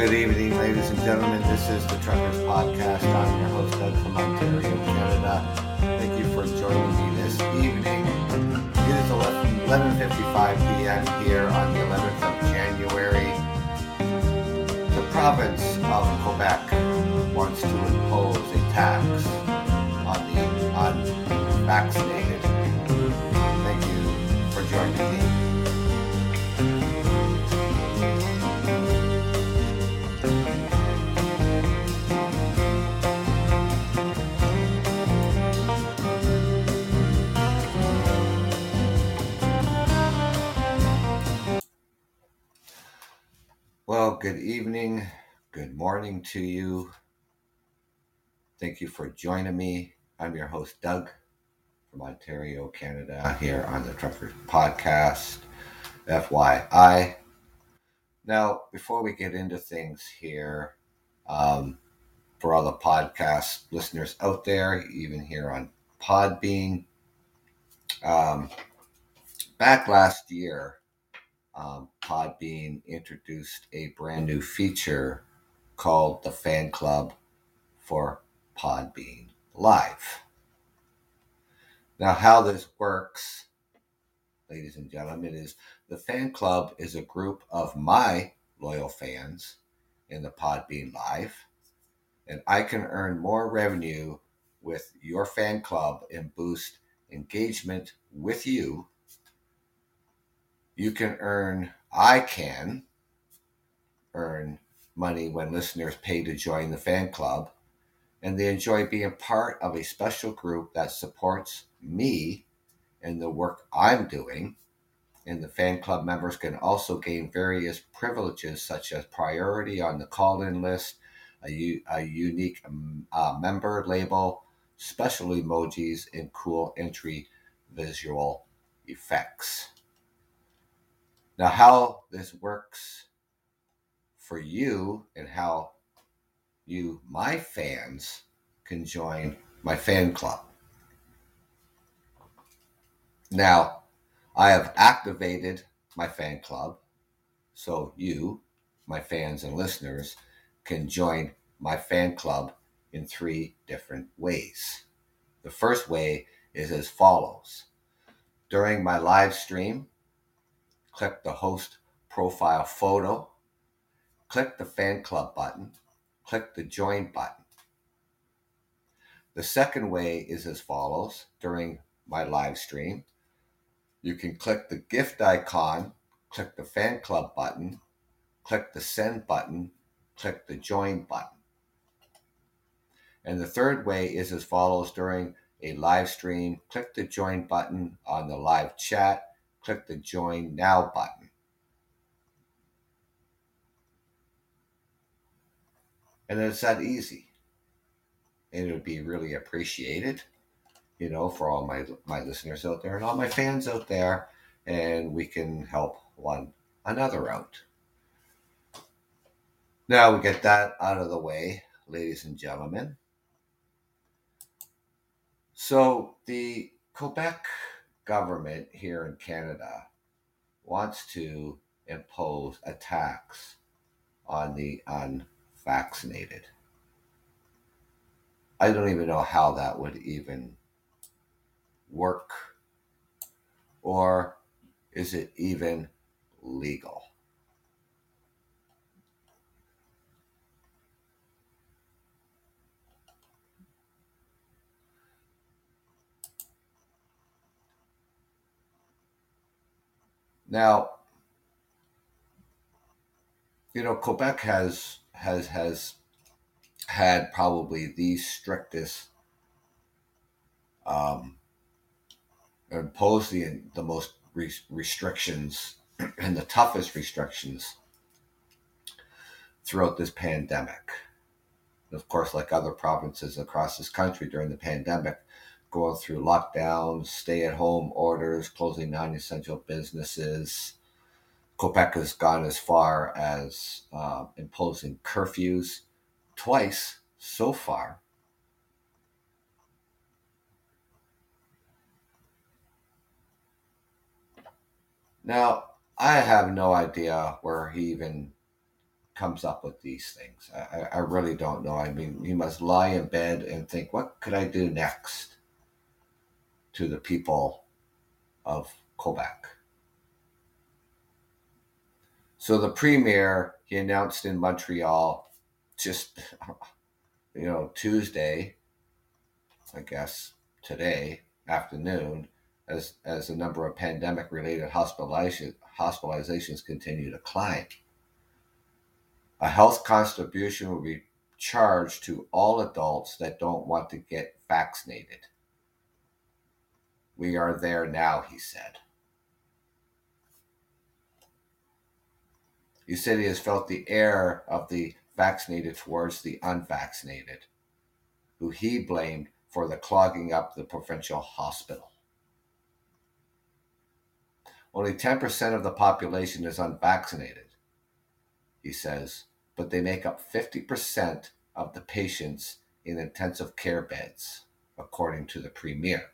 good evening, ladies and gentlemen. This is the Truckers Podcast. I'm your host, Doug from Ontario, Canada. Thank you for joining me this evening. It is 11, 11.55 p.m. here on the 11th of January. The province of Quebec wants to impose a tax on the unvaccinated. Good evening, good morning to you. Thank you for joining me. I'm your host, Doug from Ontario, Canada, here on the Truckers Podcast, FYI. Now, before we get into things here, um, for all the podcast listeners out there, even here on Podbean, um, back last year, um, Podbean introduced a brand new feature called the Fan Club for Podbean Live. Now, how this works, ladies and gentlemen, is the fan club is a group of my loyal fans in the Podbean Live, and I can earn more revenue with your fan club and boost engagement with you you can earn, I can earn money when listeners pay to join the fan club, and they enjoy being part of a special group that supports me and the work I'm doing. And the fan club members can also gain various privileges such as priority on the call in list, a, a unique um, uh, member label, special emojis, and cool entry visual effects. Now, how this works for you and how you, my fans, can join my fan club. Now, I have activated my fan club so you, my fans and listeners, can join my fan club in three different ways. The first way is as follows. During my live stream, click the host profile photo, click the fan club button, click the join button. The second way is as follows during my live stream. You can click the gift icon, click the fan club button, click the send button, click the join button. And the third way is as follows during a live stream, click the join button on the live chat, click the Join Now button. And it's that easy. And it would be really appreciated, you know, for all my my listeners out there and all my fans out there, and we can help one another out. Now we get that out of the way, ladies and gentlemen. So the Quebec government here in Canada wants to impose a tax on the unvaccinated. I don't even know how that would even work. Or is it even legal? Now, you know, Quebec has has has had probably the strictest um, imposed the the most re- restrictions and the toughest restrictions throughout this pandemic. Of course, like other provinces across this country during the pandemic, going through lockdowns, stay at home orders, closing non essential businesses. Quebec has gone as far as uh, imposing curfews twice so far. Now, I have no idea where he even comes up with these things. I, I really don't know. I mean, he must lie in bed and think, what could I do next to the people of Quebec? So the premier, he announced in Montreal just, you know, Tuesday, I guess today afternoon, as, as the number of pandemic related hospitalization, hospitalizations continue to climb. A health contribution will be charged to all adults that don't want to get vaccinated. We are there now, he said. Has felt the air of the vaccinated towards the unvaccinated, who he blamed for the clogging up the provincial hospital. Only 10% of the population is unvaccinated, he says, but they make up 50% of the patients in intensive care beds, according to the Premier.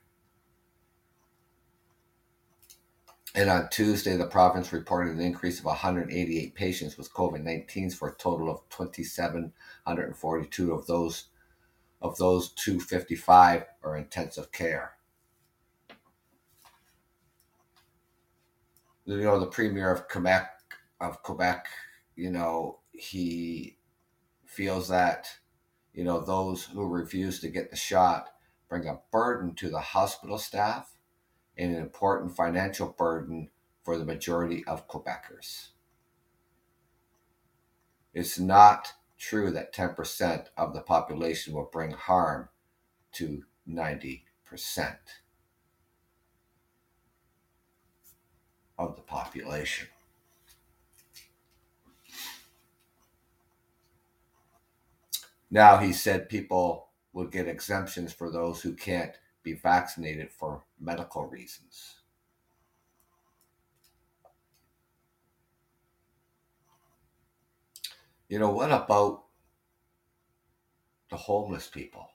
And on Tuesday, the province reported an increase of 188 patients with COVID 19 for a total of 2,742 of those of those 255 are intensive care. You know, the premier of Quebec of Quebec, you know, he feels that you know those who refuse to get the shot bring a burden to the hospital staff and an important financial burden for the majority of Quebecers. It's not true that 10% of the population will bring harm to 90% of the population. Now, he said people would get exemptions for those who can't be vaccinated for medical reasons. You know, what about the homeless people?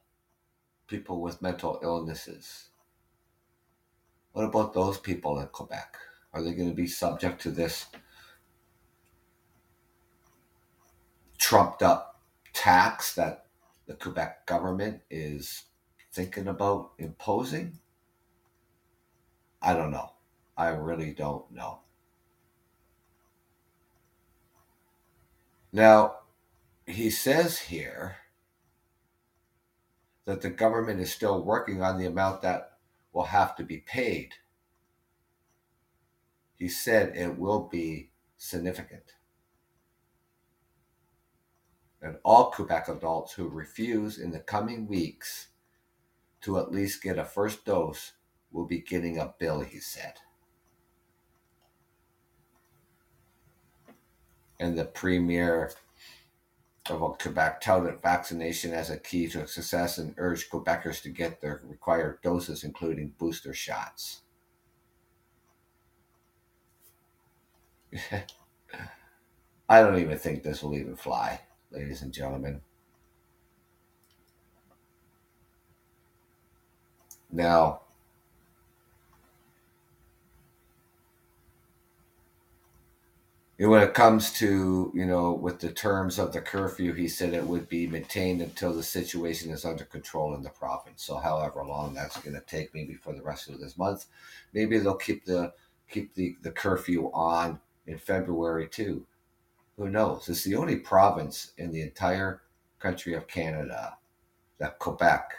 People with mental illnesses? What about those people in Quebec? Are they going to be subject to this trumped up tax that the Quebec government is thinking about imposing? I don't know. I really don't know. Now, he says here that the government is still working on the amount that will have to be paid. He said it will be significant and all Quebec adults who refuse in the coming weeks to at least get a first dose will be getting a bill, he said. And the premier of Quebec touted vaccination as a key to success and urged Quebecers to get their required doses, including booster shots. I don't even think this will even fly ladies and gentlemen. Now, when it comes to, you know, with the terms of the curfew, he said it would be maintained until the situation is under control in the province. So, however long that's going to take, maybe for the rest of this month, maybe they'll keep the keep the, the curfew on in February too. Who knows? It's the only province in the entire country of Canada that Quebec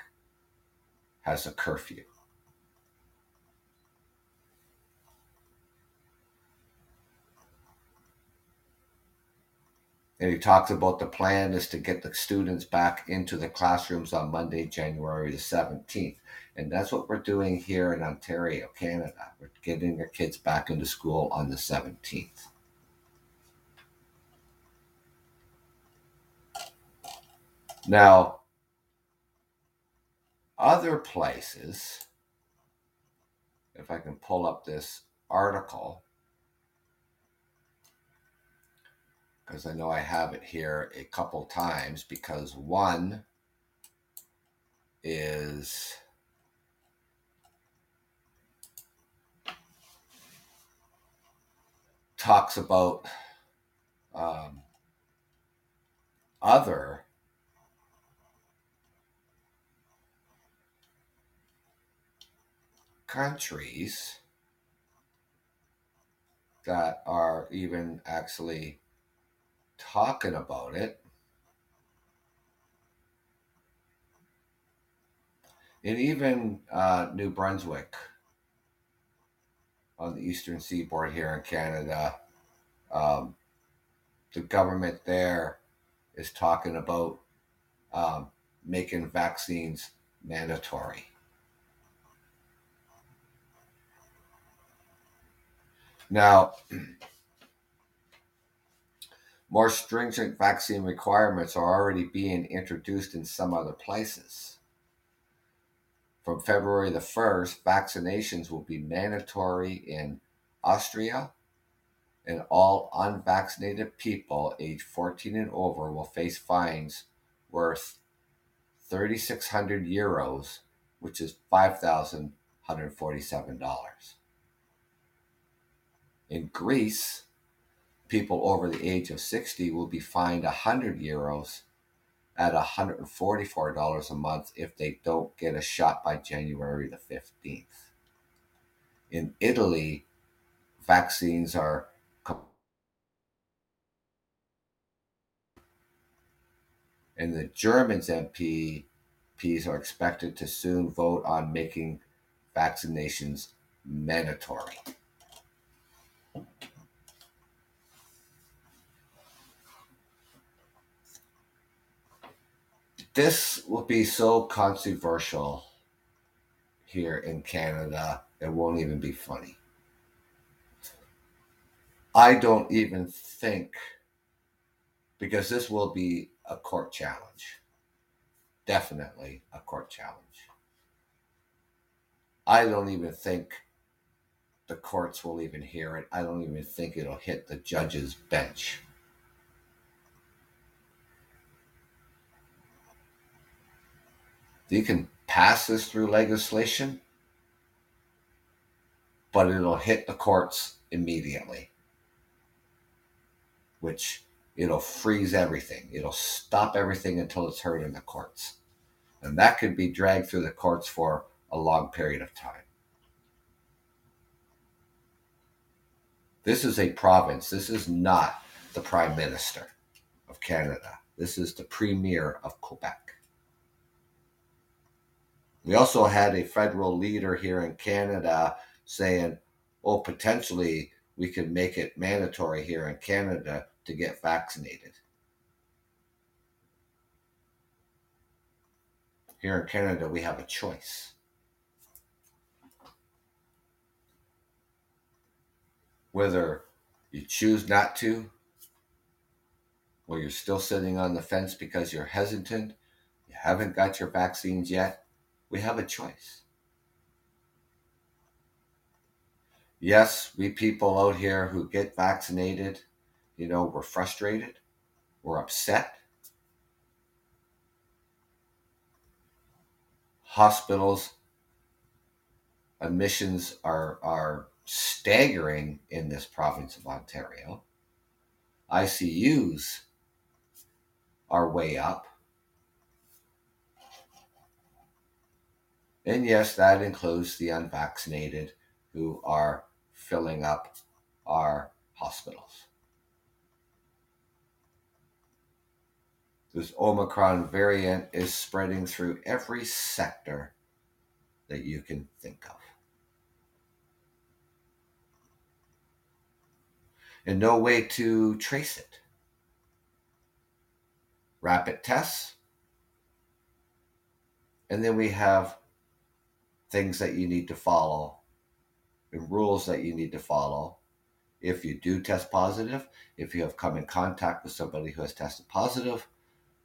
has a curfew. And he talks about the plan is to get the students back into the classrooms on Monday, January the 17th. And that's what we're doing here in Ontario, Canada. We're getting our kids back into school on the 17th. Now, other places, if I can pull up this article, because I know I have it here a couple times, because one is talks about um, other countries that are even actually talking about it. And even uh, New Brunswick on the eastern seaboard here in Canada, um, the government there is talking about um, making vaccines mandatory. Now, more stringent vaccine requirements are already being introduced in some other places. From February the 1st, vaccinations will be mandatory in Austria, and all unvaccinated people aged 14 and over will face fines worth 3,600 euros, which is $5,147. In Greece, people over the age of 60 will be fined 100 euros at $144 a month if they don't get a shot by January the 15th. In Italy, vaccines are and the Germans MPs are expected to soon vote on making vaccinations mandatory. This will be so controversial here in Canada, it won't even be funny. I don't even think, because this will be a court challenge. Definitely a court challenge. I don't even think the courts will even hear it. I don't even think it'll hit the judge's bench. You can pass this through legislation, but it'll hit the courts immediately, which it'll freeze everything. It'll stop everything until it's heard in the courts. And that could be dragged through the courts for a long period of time. This is a province. This is not the Prime Minister of Canada. This is the Premier of Quebec. We also had a federal leader here in Canada saying, oh, potentially we could make it mandatory here in Canada to get vaccinated. Here in Canada, we have a choice. Whether you choose not to, or you're still sitting on the fence because you're hesitant, you haven't got your vaccines yet, we have a choice. Yes, we people out here who get vaccinated you know, we're frustrated, we're upset. Hospitals admissions are are staggering in this province of Ontario. ICUs are way up. And yes, that includes the unvaccinated who are filling up our hospitals. this Omicron variant is spreading through every sector that you can think of. And no way to trace it. Rapid tests. And then we have things that you need to follow and rules that you need to follow. If you do test positive, if you have come in contact with somebody who has tested positive,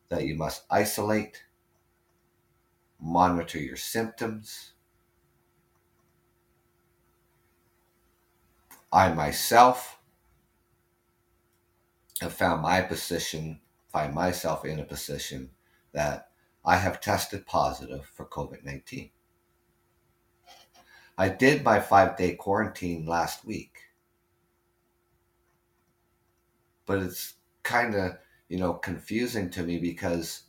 that you must isolate, monitor your symptoms. I myself have found my position, find myself in a position that I have tested positive for COVID 19. I did my five day quarantine last week, but it's kind of you know, confusing to me because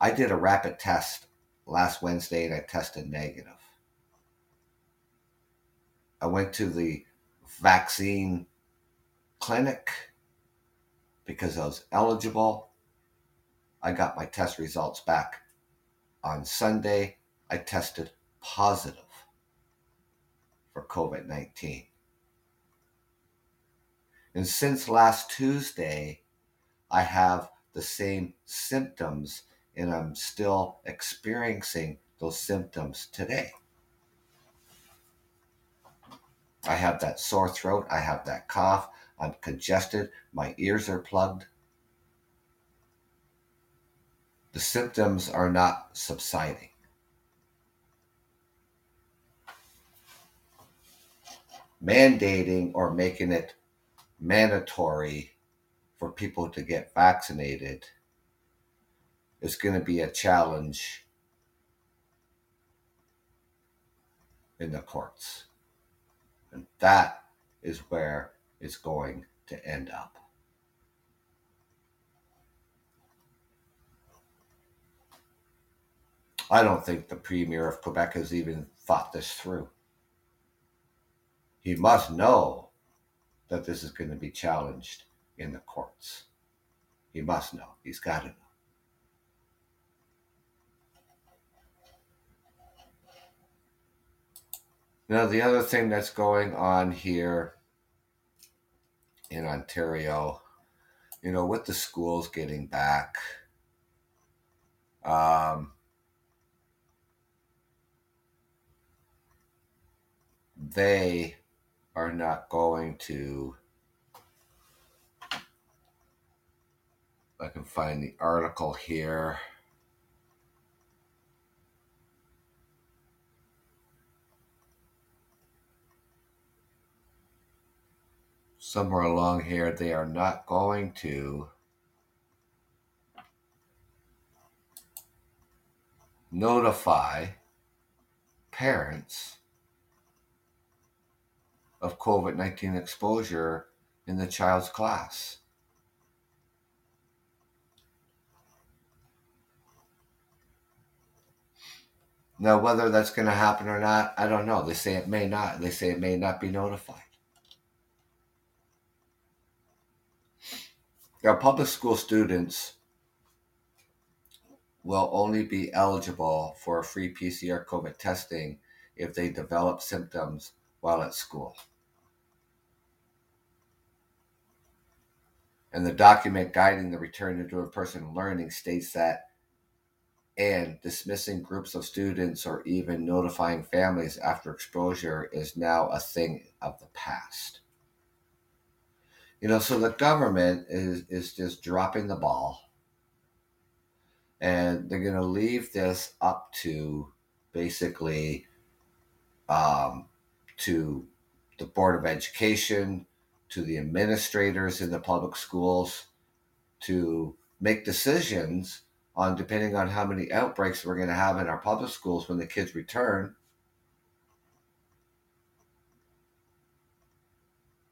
I did a rapid test last Wednesday and I tested negative. I went to the vaccine clinic because I was eligible. I got my test results back on Sunday. I tested positive for COVID 19. And since last Tuesday, I have the same symptoms and I'm still experiencing those symptoms today. I have that sore throat, I have that cough, I'm congested, my ears are plugged. The symptoms are not subsiding. Mandating or making it mandatory for people to get vaccinated is going to be a challenge in the courts. And that is where it's going to end up. I don't think the Premier of Quebec has even thought this through. He must know that this is going to be challenged in the courts. He must know. He's got to know. Now, the other thing that's going on here in Ontario, you know, with the schools getting back, um, they are not going to. I can find the article here. Somewhere along here, they are not going to notify parents of COVID 19 exposure in the child's class. Now, whether that's going to happen or not, I don't know. They say it may not. They say it may not be notified. Now, public school students will only be eligible for free PCR COVID testing if they develop symptoms while at school. And the document guiding the return into in person learning states that and dismissing groups of students or even notifying families after exposure is now a thing of the past. You know, so the government is, is just dropping the ball and they're going to leave this up to basically um, to the Board of Education, to the administrators in the public schools to make decisions on depending on how many outbreaks we're going to have in our public schools when the kids return.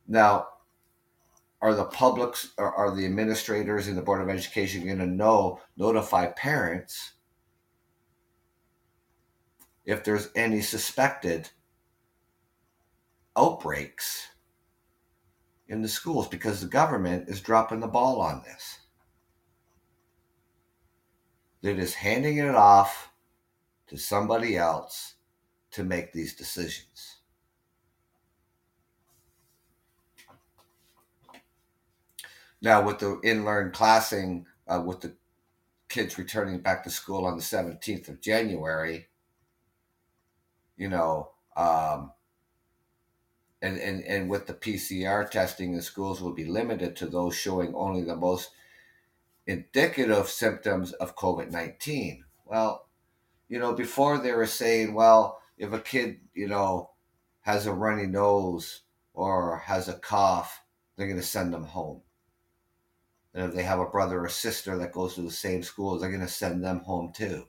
Now, are the publics are the administrators in the board of education going to know notify parents if there's any suspected outbreaks in the schools because the government is dropping the ball on this. They're just handing it off to somebody else to make these decisions. Now, with the in-learn classing, uh, with the kids returning back to school on the 17th of January, you know, um, and, and, and with the PCR testing, the schools will be limited to those showing only the most indicative symptoms of COVID 19. Well, you know, before they were saying, well, if a kid, you know, has a runny nose or has a cough, they're going to send them home. And if they have a brother or sister that goes to the same school, they're going to send them home too.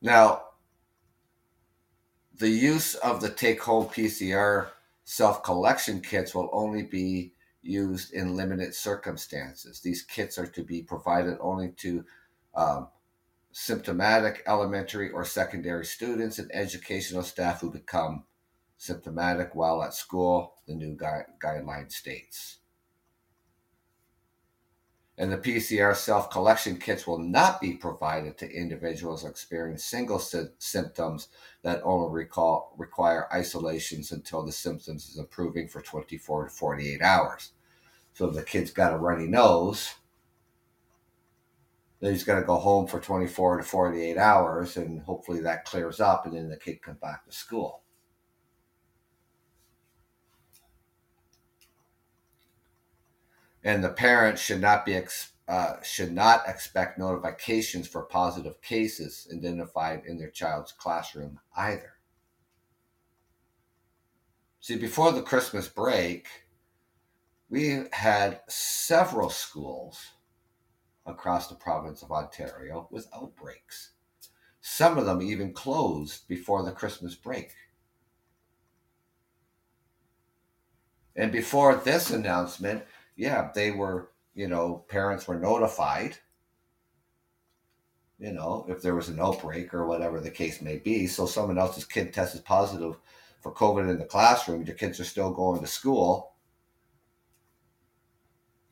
Now, the use of the take home PCR self collection kits will only be used in limited circumstances. These kits are to be provided only to um, symptomatic elementary or secondary students and educational staff who become symptomatic while at school, the new gui- guideline states. And the PCR self collection kits will not be provided to individuals experiencing single sy- symptoms that only recall, require isolations until the symptoms is improving for 24 to 48 hours. So if the kid's got a runny nose, then he's going to go home for 24 to 48 hours and hopefully that clears up and then the kid comes back to school. And the parents should not be ex- uh, should not expect notifications for positive cases identified in their child's classroom either. See, before the Christmas break, we had several schools across the province of Ontario with outbreaks. Some of them even closed before the Christmas break. And before this announcement, yeah, they were, you know, parents were notified, you know, if there was an outbreak or whatever the case may be. So someone else's kid tested positive for COVID in the classroom, your kids are still going to school,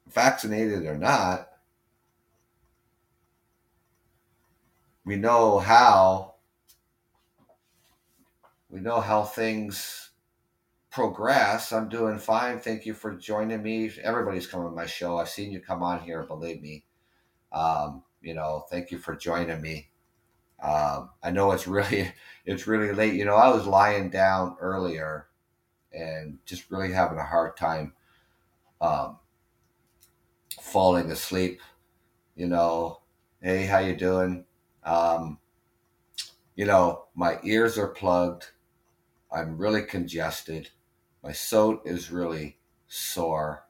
vaccinated or not. We know how we know how things progress. I'm doing fine. Thank you for joining me. Everybody's coming to my show. I've seen you come on here, believe me. Um, you know, thank you for joining me. Um, I know it's really it's really late. You know, I was lying down earlier and just really having a hard time um, falling asleep. You know, hey, how you doing? Um, you know, my ears are plugged. I'm really congested. My throat is really sore.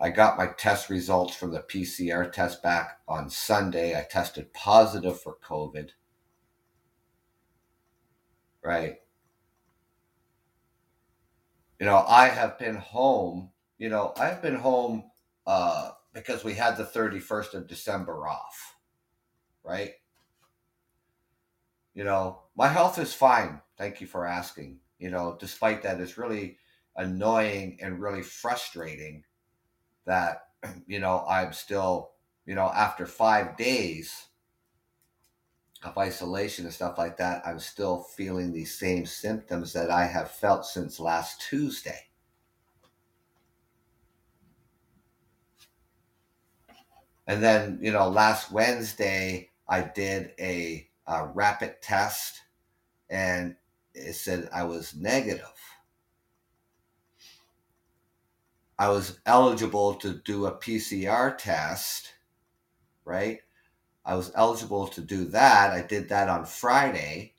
I got my test results from the PCR test back on Sunday. I tested positive for COVID. Right. You know, I have been home. You know, I've been home uh, because we had the 31st of December off. Right. You know, my health is fine. Thank you for asking you know, despite that, it's really annoying and really frustrating that, you know, I'm still, you know, after five days of isolation and stuff like that, I'm still feeling these same symptoms that I have felt since last Tuesday. And then, you know, last Wednesday, I did a, a rapid test and it said I was negative. I was eligible to do a PCR test, right? I was eligible to do that. I did that on Friday.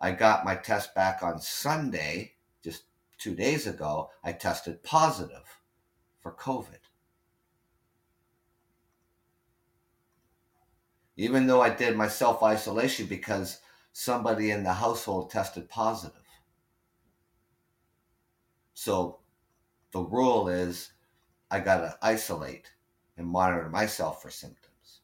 I got my test back on Sunday, just two days ago. I tested positive for COVID. Even though I did my self isolation because somebody in the household tested positive. So the rule is I got to isolate and monitor myself for symptoms.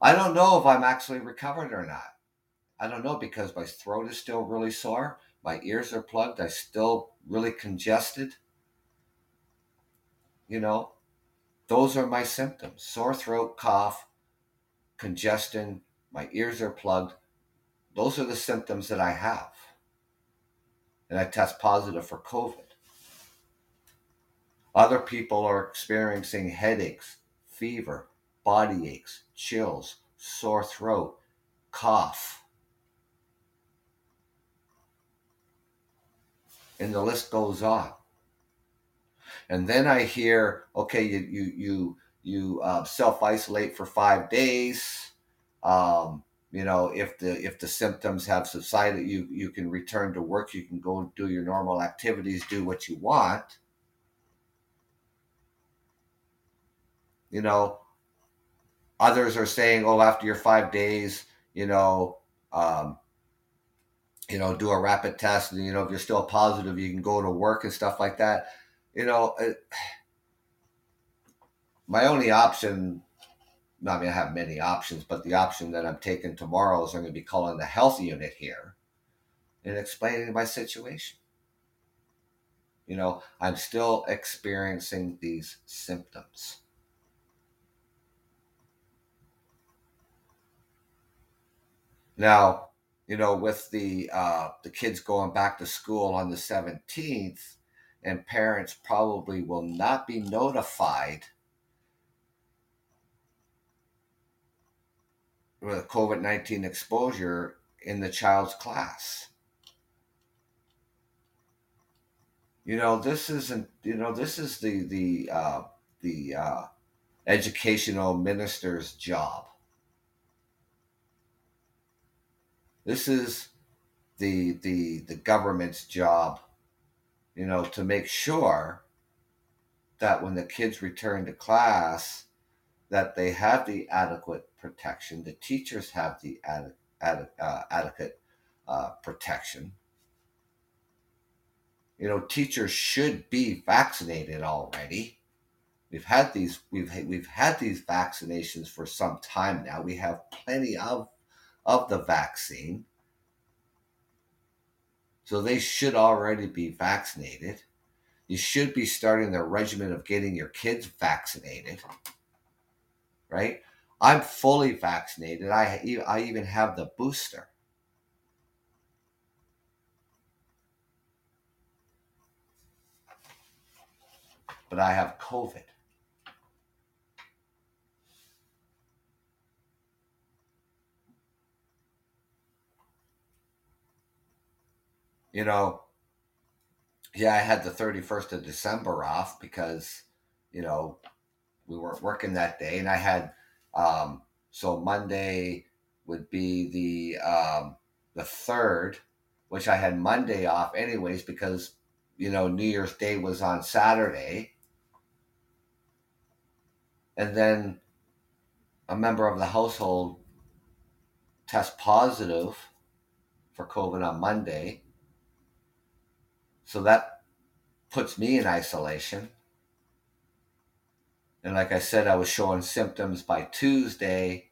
I don't know if I'm actually recovered or not. I don't know because my throat is still really sore. My ears are plugged. I still really congested. You know, those are my symptoms sore throat, cough, congestion, my ears are plugged. Those are the symptoms that I have. And I test positive for COVID. Other people are experiencing headaches, fever, body aches, chills, sore throat, cough. And the list goes on and then I hear, okay, you you you you uh, self isolate for five days. Um, you know, if the if the symptoms have subsided, you you can return to work. You can go do your normal activities, do what you want. You know, others are saying, oh, after your five days, you know, um, you know, do a rapid test, and you know, if you're still positive, you can go to work and stuff like that. You know, it, my only option. I mean, I have many options, but the option that I'm taking tomorrow is I'm going to be calling the health unit here and explaining my situation. You know, I'm still experiencing these symptoms. Now, you know, with the uh, the kids going back to school on the 17th, and parents probably will not be notified with COVID 19 exposure in the child's class. You know, this isn't, you know, this is the, the, uh, the uh, educational minister's job. This is the, the, the government's job, you know, to make sure that when the kids return to class, that they have the adequate protection. The teachers have the ad, ad, uh, adequate uh, protection. You know, teachers should be vaccinated already. We've had these we've we've had these vaccinations for some time now. We have plenty of of the vaccine. So they should already be vaccinated. You should be starting the regimen of getting your kids vaccinated right? I'm fully vaccinated. I I even have the booster. But I have COVID. You know, yeah, I had the 31st of December off because, you know, we weren't working that day, and I had um, so Monday would be the um, the third, which I had Monday off anyways because you know New Year's Day was on Saturday, and then a member of the household test positive for COVID on Monday. So that puts me in isolation. And like I said, I was showing symptoms by Tuesday.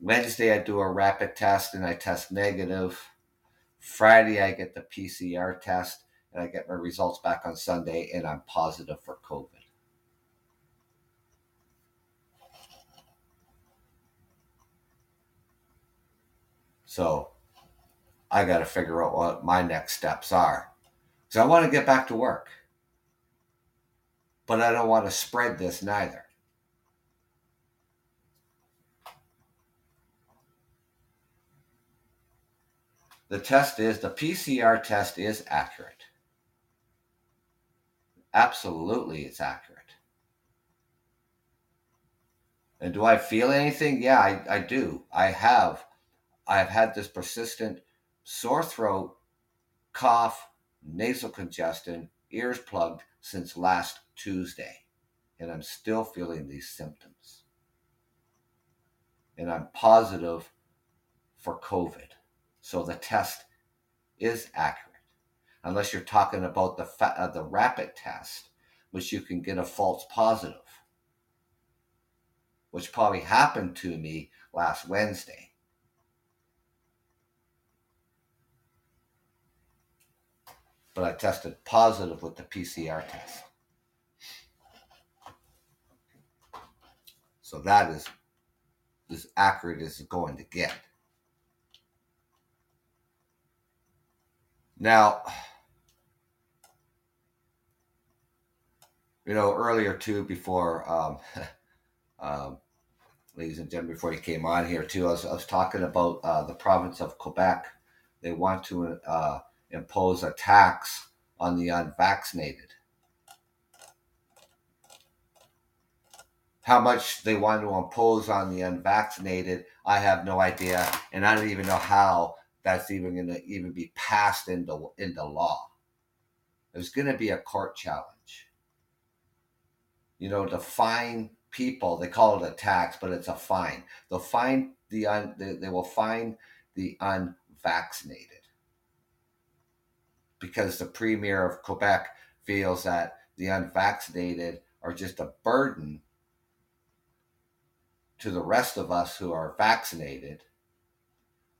Wednesday, I do a rapid test and I test negative. Friday, I get the PCR test and I get my results back on Sunday and I'm positive for COVID. So I got to figure out what my next steps are. So I want to get back to work but I don't want to spread this neither. The test is, the PCR test is accurate. Absolutely, it's accurate. And do I feel anything? Yeah, I, I do. I have. I've had this persistent sore throat, cough, nasal congestion, ears plugged since last Tuesday, and I'm still feeling these symptoms. And I'm positive for COVID. So the test is accurate. Unless you're talking about the, fa- uh, the rapid test, which you can get a false positive, which probably happened to me last Wednesday. But I tested positive with the PCR test. So that is as accurate as it's going to get. Now, you know, earlier too, before, um, um, ladies and gentlemen, before you came on here too, I was, I was talking about uh, the province of Quebec. They want to uh, impose a tax on the unvaccinated. How much they want to impose on the unvaccinated, I have no idea, and I don't even know how that's even going to even be passed into into law. There's going to be a court challenge. You know, to fine people. They call it a tax, but it's a fine. They'll fine the un, they, they will fine the unvaccinated because the premier of Quebec feels that the unvaccinated are just a burden to the rest of us who are vaccinated,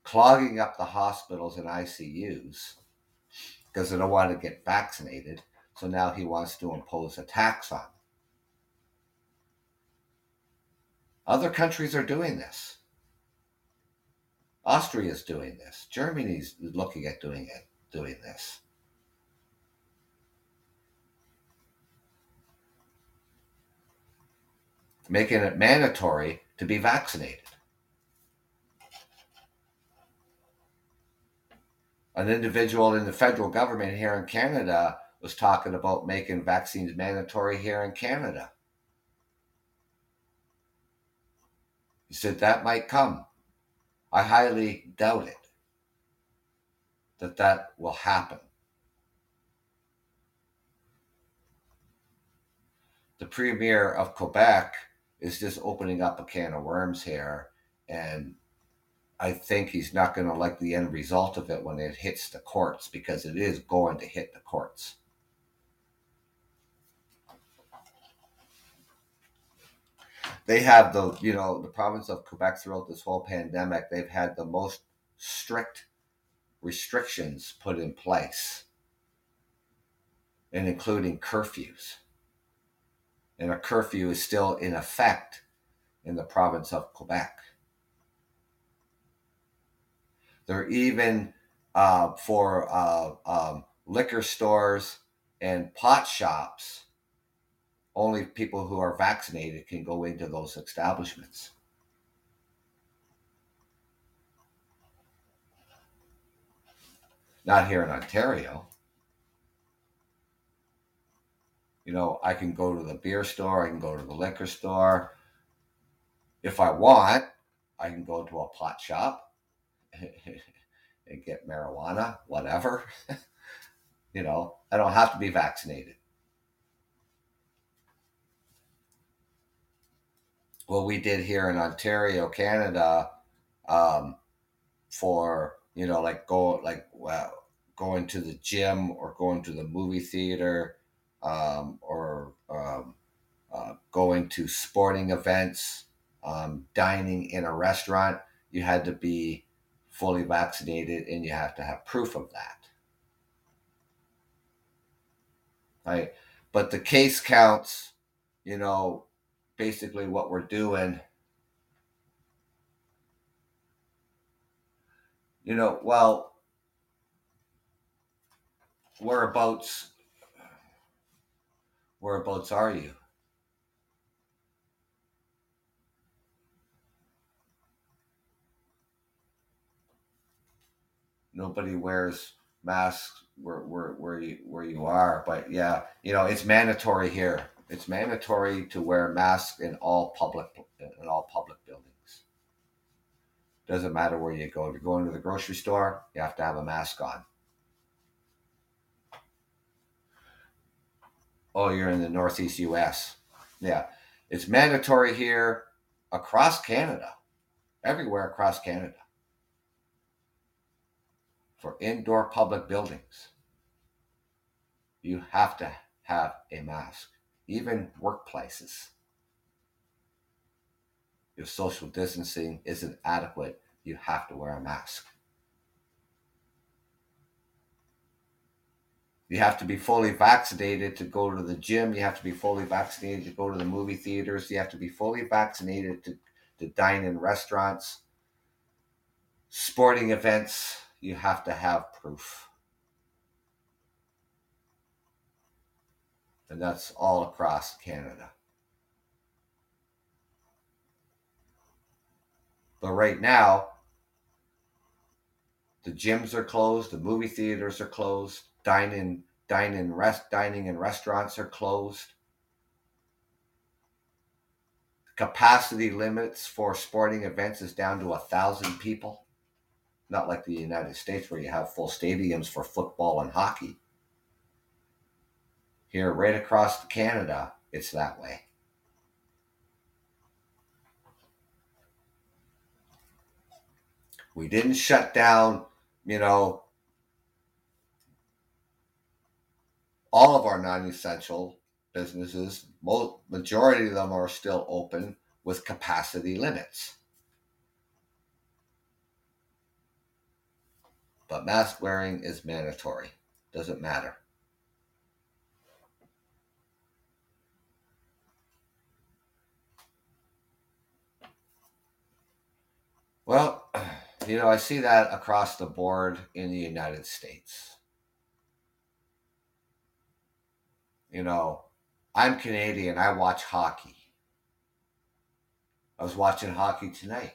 clogging up the hospitals and ICUs because they don't want to get vaccinated. So now he wants to impose a tax on them. Other countries are doing this. Austria is doing this. Germany's looking at doing it, doing this. Making it mandatory to be vaccinated. An individual in the federal government here in Canada was talking about making vaccines mandatory here in Canada. He said that might come. I highly doubt it that that will happen. The premier of Quebec is just opening up a can of worms here, and I think he's not going to like the end result of it when it hits the courts because it is going to hit the courts. they have the you know the province of Quebec throughout this whole pandemic they've had the most strict restrictions put in place and including curfews and a curfew is still in effect in the province of Quebec they're even uh, for uh, um, liquor stores and pot shops only people who are vaccinated can go into those establishments. Not here in Ontario. You know, I can go to the beer store, I can go to the liquor store. If I want, I can go to a pot shop and get marijuana, whatever. you know, I don't have to be vaccinated. what we did here in Ontario, Canada, um, for you know, like go like well, going to the gym or going to the movie theater, um, or um, uh, going to sporting events, um, dining in a restaurant, you had to be fully vaccinated and you have to have proof of that. Right, but the case counts, you know, basically what we're doing. You know, well, whereabouts whereabouts are you? Nobody wears masks where, where, where you where you are, but yeah, you know it's mandatory here. It's mandatory to wear masks in all public in all public buildings. Doesn't matter where you go. If you're going to the grocery store, you have to have a mask on. Oh, you're in the Northeast US. Yeah. It's mandatory here across Canada, everywhere across Canada, for indoor public buildings. You have to have a mask even workplaces. If social distancing isn't adequate, you have to wear a mask. You have to be fully vaccinated to go to the gym. You have to be fully vaccinated to go to the movie theaters. You have to be fully vaccinated to, to dine in restaurants. Sporting events, you have to have proof. and that's all across Canada. But right now, the gyms are closed, the movie theaters are closed, dining dining rest dining and restaurants are closed. Capacity limits for sporting events is down to a thousand people. Not like the united states where you have full stadiums for football and hockey. Here right across canada it's that way. We didn't shut down you know all of our non-essential businesses. Majority of them are still open with capacity limits. But mask wearing is mandatory. Doesn't matter. Well, you know, I see that across the board in the United States. You know, I'm Canadian. I watch hockey. I was watching hockey tonight.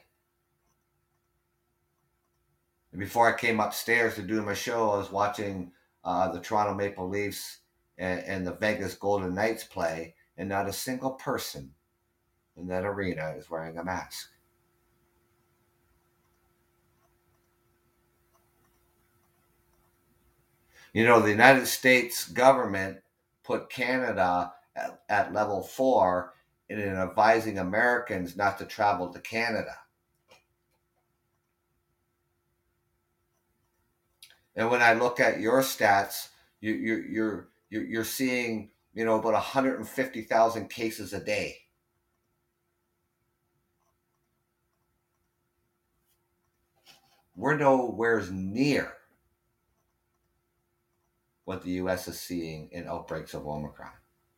And before I came upstairs to do my show, I was watching uh, the Toronto Maple Leafs and, and the Vegas Golden Knights play, and not a single person in that arena is wearing a mask. You know, the United States government put Canada at, at level four in advising Americans not to travel to Canada. And when I look at your stats, you, you, you're you're seeing you know about 150,000 cases a day. We're nowhere near what the US is seeing in outbreaks of Omicron.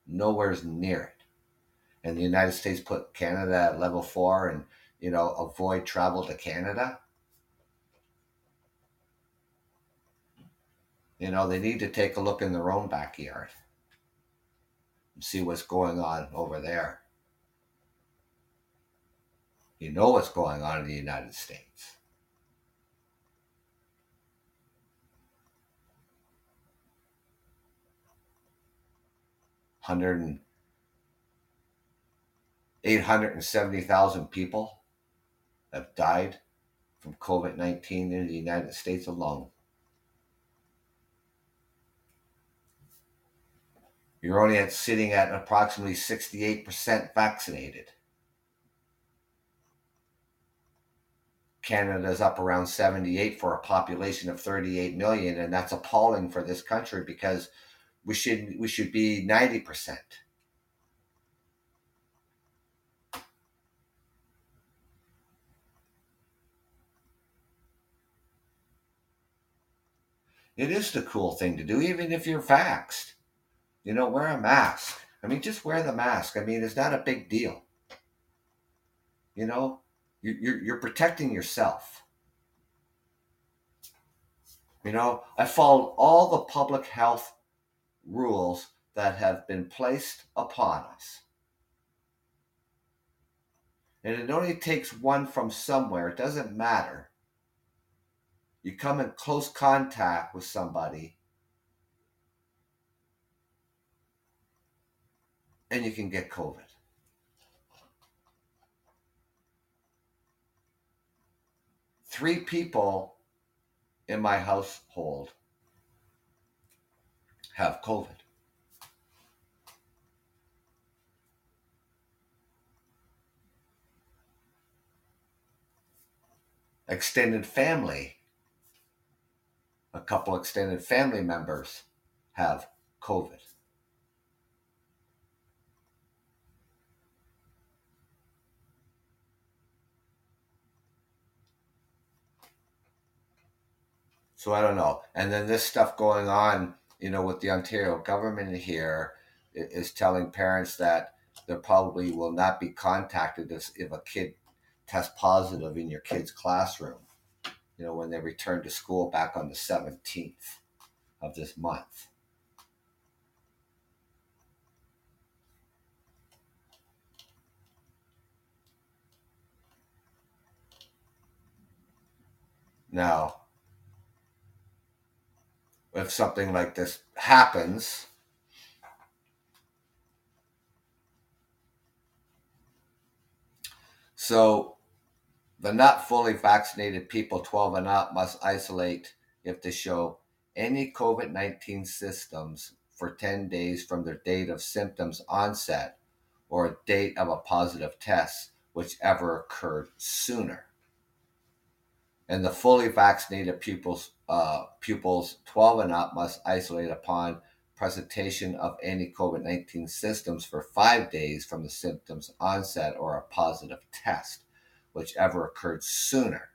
Nowhere's near it. And the United States put Canada at level four and, you know, avoid travel to Canada. You know, they need to take a look in their own backyard and see what's going on over there. You know what's going on in the United States. Hundred and eight hundred and seventy thousand people have died from COVID nineteen in the United States alone. You're only at sitting at approximately sixty eight percent vaccinated. Canada's up around 78 for a population of 38 million, and that's appalling for this country because we should we should be 90%. It is the cool thing to do, even if you're vaxxed. You know, wear a mask. I mean, just wear the mask. I mean, it's not a big deal. You know, you're, you're protecting yourself. You know, I followed all the public health rules that have been placed upon us. And it only takes one from somewhere, it doesn't matter. You come in close contact with somebody, and you can get COVID. Three people in my household have COVID. Extended family, a couple extended family members have COVID. So I don't know. And then this stuff going on you know, with the Ontario government here is telling parents that they probably will not be contacted if a kid tests positive in your kid's classroom, you know, when they return to school back on the 17th of this month. Now, if something like this happens, so the not fully vaccinated people 12 and up must isolate if they show any COVID 19 symptoms for 10 days from their date of symptoms onset or date of a positive test, whichever occurred sooner. And the fully vaccinated pupils uh, pupils 12 and up must isolate upon presentation of any COVID 19 symptoms for five days from the symptoms onset or a positive test, whichever occurred sooner.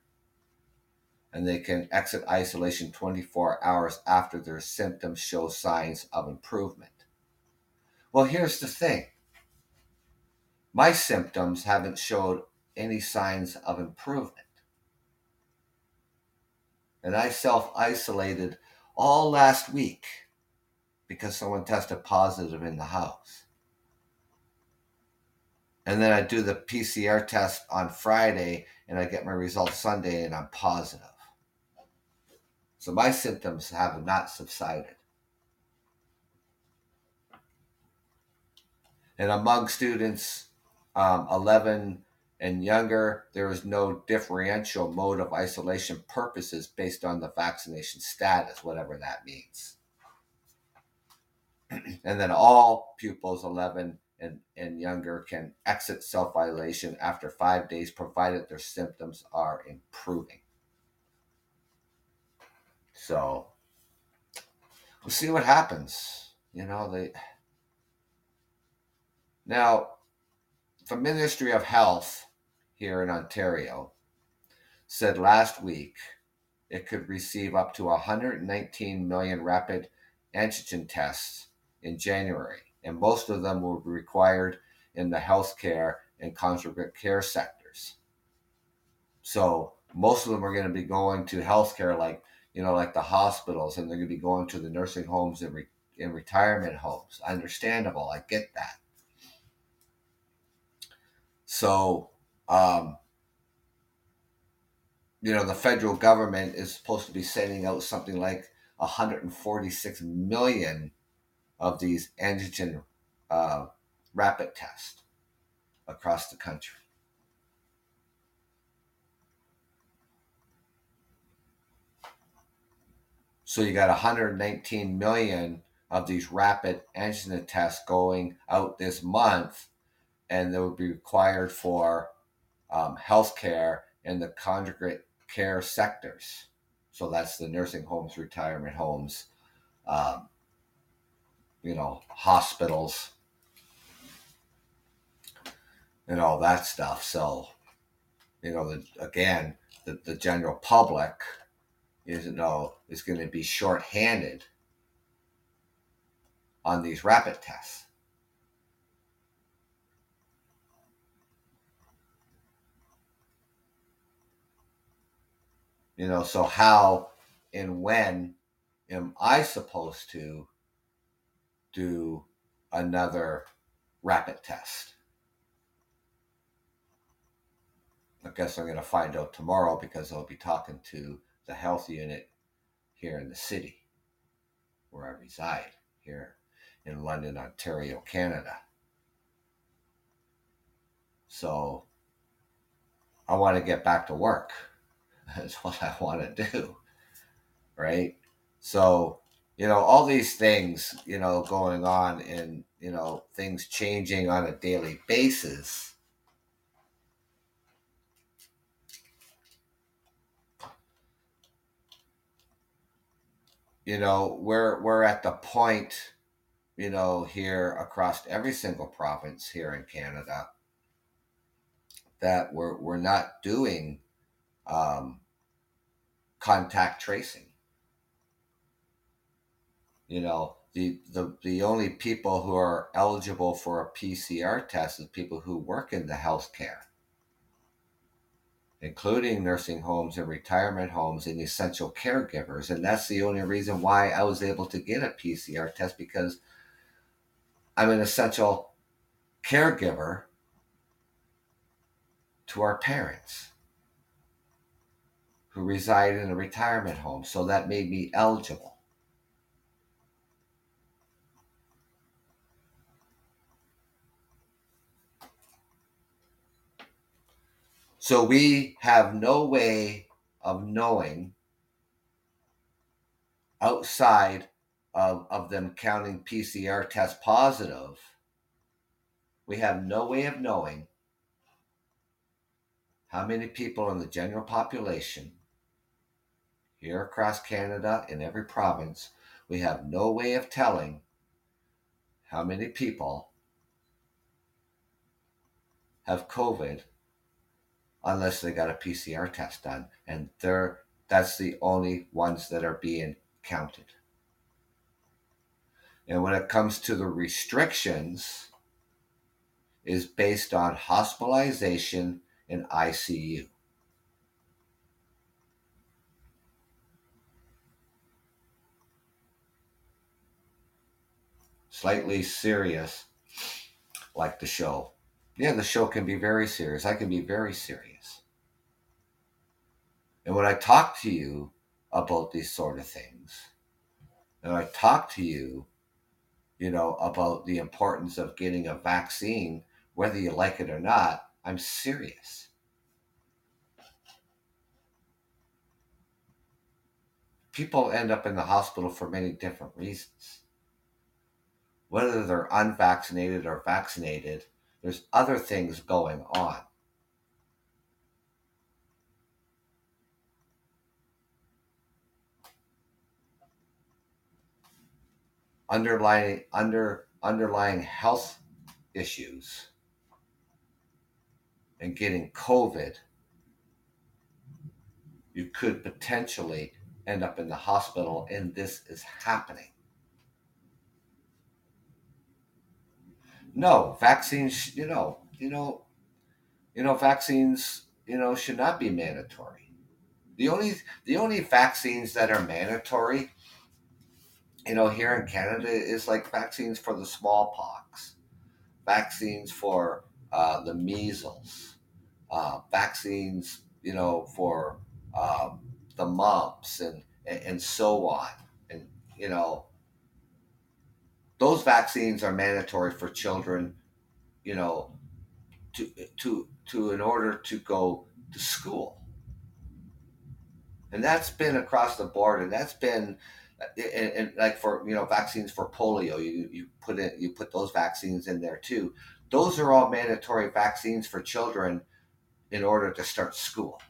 And they can exit isolation 24 hours after their symptoms show signs of improvement. Well, here's the thing my symptoms haven't showed any signs of improvement. And I self isolated all last week because someone tested positive in the house. And then I do the PCR test on Friday and I get my results Sunday and I'm positive. So my symptoms have not subsided. And among students um, 11 and younger, there is no differential mode of isolation purposes based on the vaccination status, whatever that means. and then all pupils 11 and, and younger can exit self isolation after five days, provided their symptoms are improving. So we'll see what happens. You know, they now the Ministry of Health here in Ontario said last week it could receive up to 119 million rapid antigen tests in January, and most of them will be required in the healthcare and congregate care sectors. So most of them are going to be going to healthcare, like you know, like the hospitals, and they're going to be going to the nursing homes and, re- and retirement homes. Understandable, I get that. So, um, you know, the federal government is supposed to be sending out something like 146 million of these antigen uh, rapid tests across the country. So you got 119 million of these rapid antigen tests going out this month, and they would be required for um, healthcare and the congregate care sectors. So that's the nursing homes, retirement homes, um, you know, hospitals, and all that stuff. So, you know, the, again, the, the general public is, you know, is going to be shorthanded on these rapid tests. You know, so how and when am I supposed to do another rapid test. I guess I'm going to find out tomorrow because I'll be talking to the health unit here in the city where I reside, here in London, Ontario, Canada. So I want to get back to work. That's what I want to do. Right? So you know all these things you know going on and you know things changing on a daily basis you know we're we're at the point you know here across every single province here in canada that we're we're not doing um, contact tracing you know the, the the only people who are eligible for a PCR test is people who work in the healthcare, including nursing homes and retirement homes and essential caregivers. And that's the only reason why I was able to get a PCR test because I'm an essential caregiver to our parents who reside in a retirement home. So that made me eligible. So we have no way of knowing outside of, of them counting PCR test positive. We have no way of knowing how many people in the general population here across Canada in every province, we have no way of telling how many people have COVID unless they got a PCR test done. And they're that's the only ones that are being counted. And when it comes to the restrictions, is based on hospitalization and ICU. Slightly serious, like the show. Yeah, the show can be very serious. I can be very serious. And when I talk to you about these sort of things, and I talk to you, you know, about the importance of getting a vaccine, whether you like it or not, I'm serious. People end up in the hospital for many different reasons. Whether they're unvaccinated or vaccinated, there's other things going on. underlying under underlying health issues and getting COVID, you could potentially end up in the hospital, and this is happening. No, vaccines, you know, you know, you know, vaccines, you know, should not be mandatory. The only the only vaccines that are mandatory you know, here in Canada is like vaccines for the smallpox, vaccines for uh, the measles, uh, vaccines, you know, for um, the mumps and, and, and so on. And, you know, those vaccines are mandatory for children, you know, to, to, to, in order to go to school. And that's been across the board, and that's been and, and, like for you know vaccines for polio you you put in you put those vaccines in there too. Those are all mandatory vaccines for children in order to start school.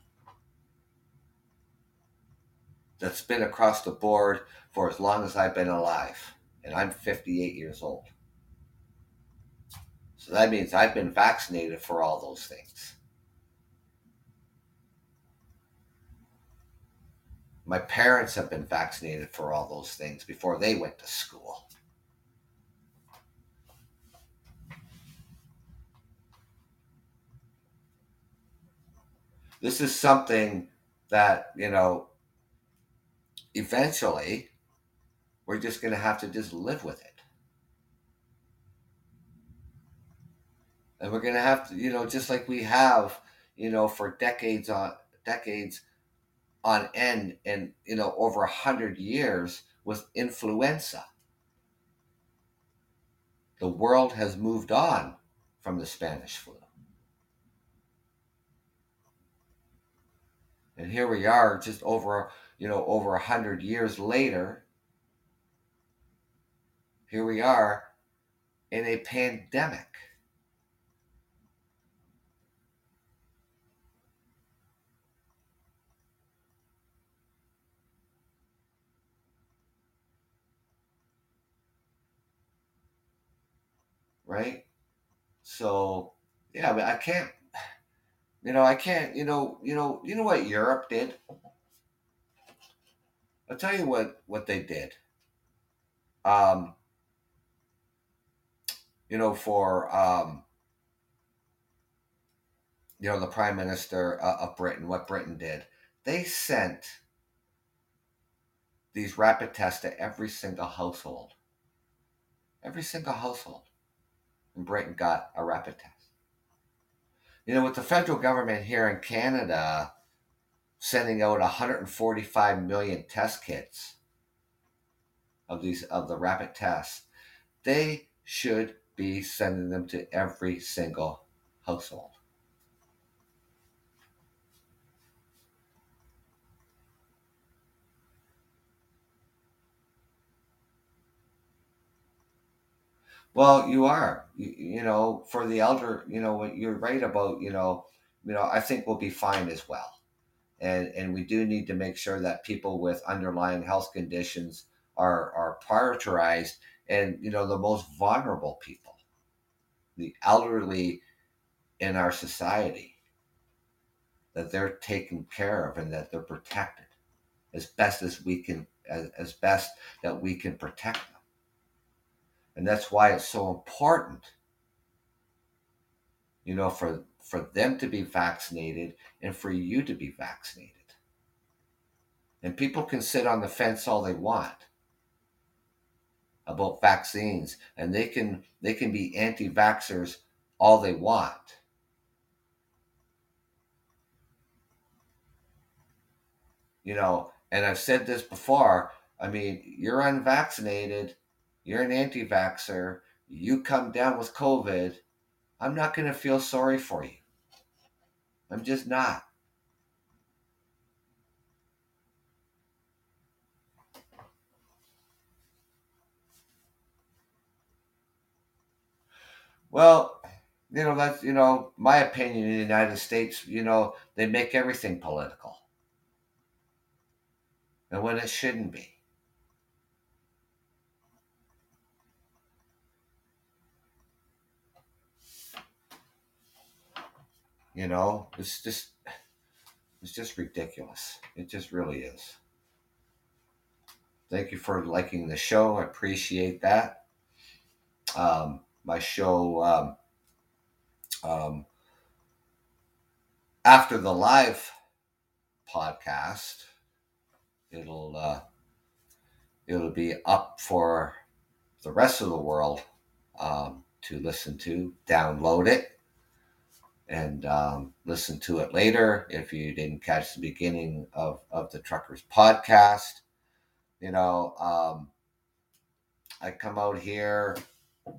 That's been across the board for as long as I've been alive and I'm 58 years old so that means I've been vaccinated for all those things My parents have been vaccinated for all those things before they went to school. This is something that, you know, eventually we're just going to have to just live with it. And we're going to have to, you know, just like we have, you know, for decades on decades on end and you know over a hundred years with influenza. The world has moved on from the Spanish flu. And here we are just over, you know, over a hundred years later. Here we are in a pandemic. right? So yeah, I, I can't, you know, I can't, you know, you know, you know what Europe did. I'll tell you what what they did. Um, you know, for um, you know, the prime minister uh, of Britain, what Britain did, they sent these rapid tests to every single household. Every single household and Britain got a rapid test. You know, with the federal government here in Canada sending out 145 million test kits of these of the rapid tests, they should be sending them to every single household. Well, you are. You, you know, for the elder, you know, what you're right about, you know, you know, I think we'll be fine as well. and and we do need to make sure that people with underlying health conditions are are prioritized and you know the most vulnerable people the elderly in our society that they're taken care of and that they're protected as best as we can as, as best that we can protect them. And that's why it's so important you know for for them to be vaccinated and for you to be vaccinated. And people can sit on the fence all they want about vaccines and they can they can be anti-vaxxers all they want. You know and i've said this before i mean you're unvaccinated you're an anti-vaxxer you come down with covid i'm not going to feel sorry for you. I'm just not Well, you know, that's, you know, my opinion in the United States, you know, they make everything political. And when it shouldn't be. You know, it's just it's just ridiculous. It just really is. Thank you for liking the show. I appreciate that. Um, my show um, um, after the live podcast. It'll uh, it'll be up for the rest of the world um, to listen to. Download it and um, listen to it later if you didn't catch the beginning of, of the Truckers podcast. You know, um, I come out here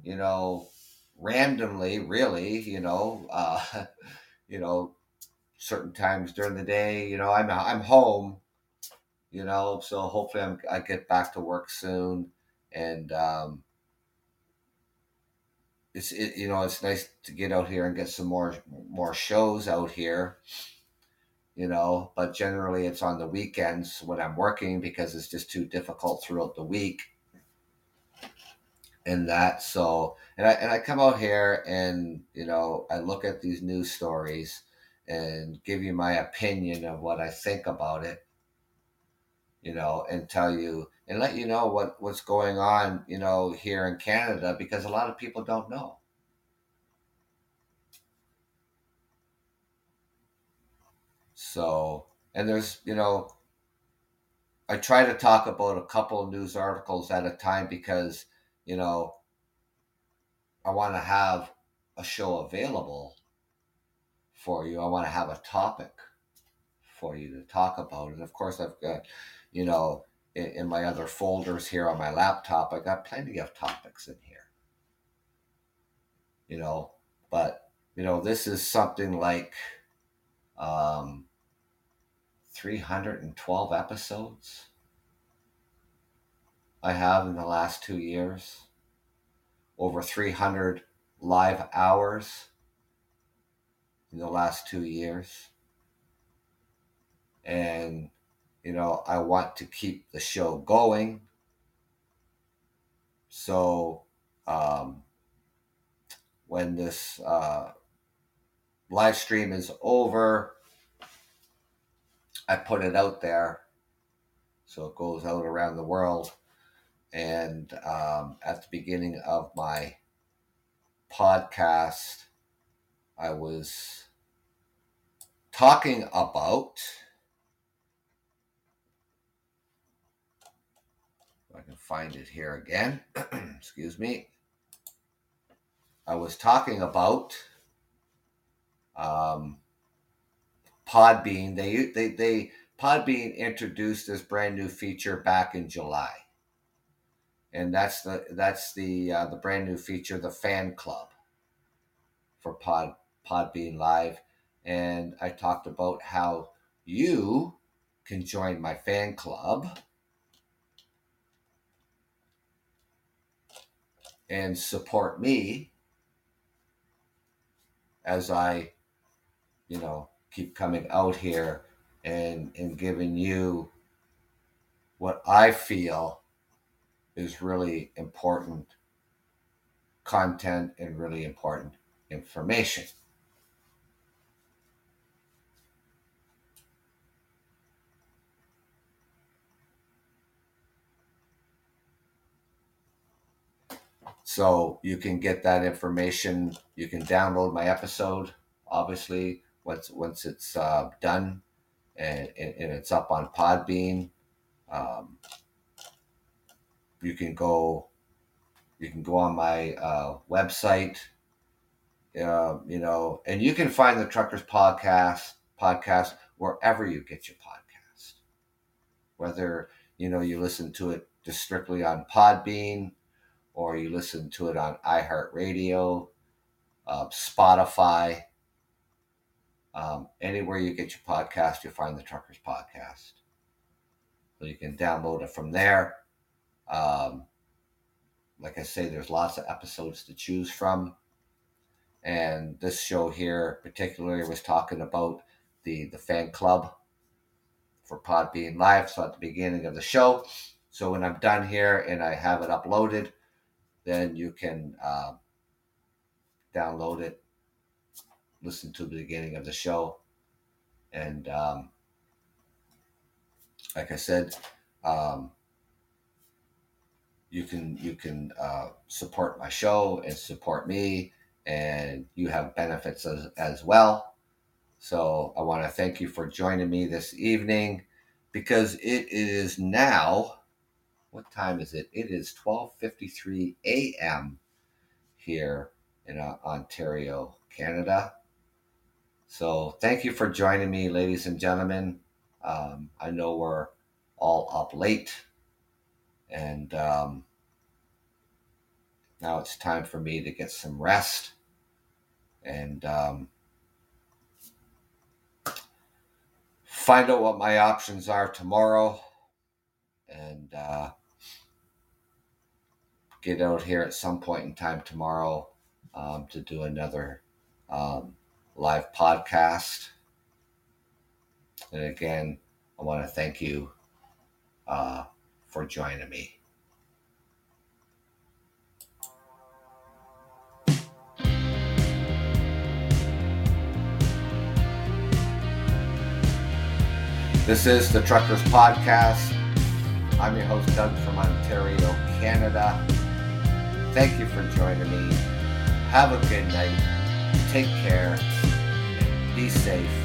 you know, randomly, really, you know, uh, you know, certain times during the day, you know, I'm I'm home, you know, so hopefully I'm, I get back to work soon, and um, it's it, you know it's nice to get out here and get some more more shows out here, you know, but generally it's on the weekends when I'm working because it's just too difficult throughout the week and that. So, and I and I come out here and you know I look at these news stories and give you my opinion of what I think about it. You know, and tell you and let you know what what's going on. You know, here in Canada because a lot of people don't know. So, and there's you know. I try to talk about a couple of news articles at a time because you know, I want to have a show available for you. I want to have a topic for you to talk about. And of course, I've got, you know, in, in my other folders here on my laptop, I got plenty of topics in here. You know, but, you know, this is something like um, 312 episodes I have in the last two years. Over 300 live hours in the last two years. And, you know, I want to keep the show going. So, um, when this uh, live stream is over, I put it out there so it goes out around the world and um, at the beginning of my podcast, I was talking about. I can find it here again. Excuse me. I was talking about um, Podbean. They they they Podbean introduced this brand new feature back in July and that's the that's the uh, the brand new feature, the fan club for Pod Podbean Live, and I talked about how you can join my fan club. And support me as I, you know, keep coming out here and and giving you what I feel is really important content and really important information. So you can get that information. You can download my episode, obviously, once once it's uh, done, and, and, it's up on Podbean. Um, you can go, you can go on my uh, website, uh, you know, and you can find the Truckers Podcast podcast wherever you get your podcast. Whether you know you listen to it just strictly on Podbean or you listen to it on iHeartRadio, uh, Spotify, um, anywhere you get your podcast, you'll find the Truckers Podcast. So you can download it from there. Um, like I say, there's lots of episodes to choose from. And this show here, particularly, was talking about the, the fan club for Podbean Live. So at the beginning of the show. So when I'm done here and I have it uploaded, then you can uh, download it, listen to the beginning of the show, and um, like I said, um, you can you can uh, support my show and support me, and you have benefits as, as well. So I want to thank you for joining me this evening because it is now what time is it? It is 12:53 a.m. here in uh, Ontario, Canada. So thank you for joining me, ladies and gentlemen. Um, I know we're all up late, and um, now it's time for me to get some rest and um, find out what my options are tomorrow. And uh, get out here at some point in time tomorrow um, to do another um, live podcast. And again, I want to thank you uh, for joining me. This is the Truckers Podcast. I'm your host, Doug from Ontario, Canada. Thank you for joining me. Have a good night. Take care. Be safe.